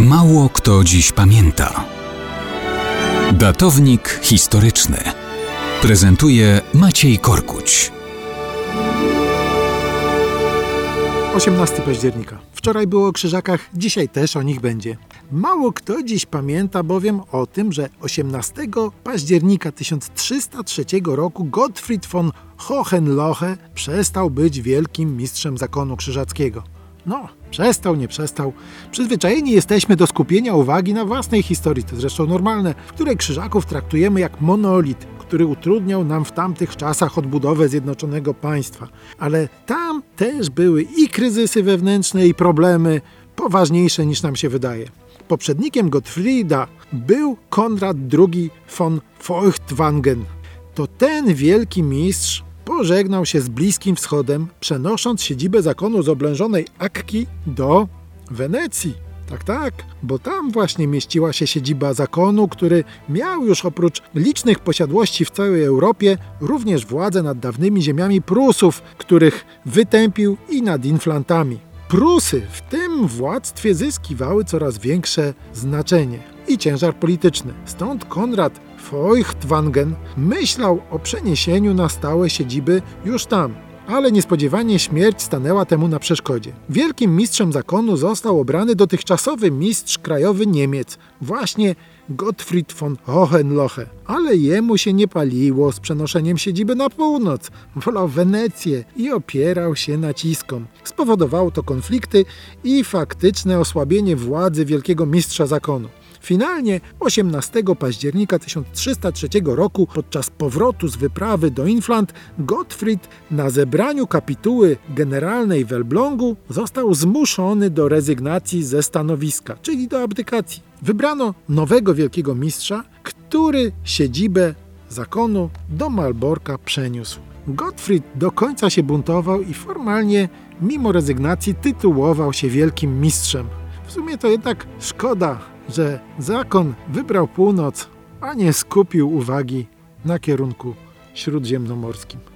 Mało kto dziś pamięta. Datownik historyczny prezentuje Maciej Korkuć. 18 października. Wczoraj było o krzyżakach, dzisiaj też o nich będzie. Mało kto dziś pamięta bowiem o tym, że 18 października 1303 roku Gottfried von Hohenlohe przestał być wielkim mistrzem zakonu krzyżackiego. No, przestał, nie przestał. Przyzwyczajeni jesteśmy do skupienia uwagi na własnej historii, to zresztą normalne, w której krzyżaków traktujemy jak monolit, który utrudniał nam w tamtych czasach odbudowę zjednoczonego państwa. Ale tam też były i kryzysy wewnętrzne, i problemy poważniejsze niż nam się wydaje. Poprzednikiem Gottfrieda był Konrad II von Feuchtwangen. To ten wielki mistrz pożegnał się z Bliskim Wschodem, przenosząc siedzibę zakonu z oblężonej Akki do Wenecji. Tak, tak, bo tam właśnie mieściła się siedziba zakonu, który miał już oprócz licznych posiadłości w całej Europie również władzę nad dawnymi ziemiami Prusów, których wytępił i nad Inflantami. Prusy w tym władztwie zyskiwały coraz większe znaczenie i ciężar polityczny. Stąd Konrad Feuchtwangen myślał o przeniesieniu na stałe siedziby już tam, ale niespodziewanie śmierć stanęła temu na przeszkodzie. Wielkim mistrzem zakonu został obrany dotychczasowy mistrz krajowy Niemiec, właśnie Gottfried von Hohenlohe. Ale jemu się nie paliło z przenoszeniem siedziby na północ. Wolał Wenecję i opierał się naciskom. Spowodowało to konflikty i faktyczne osłabienie władzy wielkiego mistrza zakonu. Finalnie 18 października 1303 roku podczas powrotu z wyprawy do Inflant Gottfried na zebraniu kapituły generalnej w Elblągu został zmuszony do rezygnacji ze stanowiska, czyli do abdykacji. Wybrano nowego wielkiego mistrza, który siedzibę zakonu do Malborka przeniósł. Gottfried do końca się buntował i formalnie, mimo rezygnacji, tytułował się wielkim mistrzem. W sumie to jednak szkoda, że zakon wybrał północ, a nie skupił uwagi na kierunku śródziemnomorskim.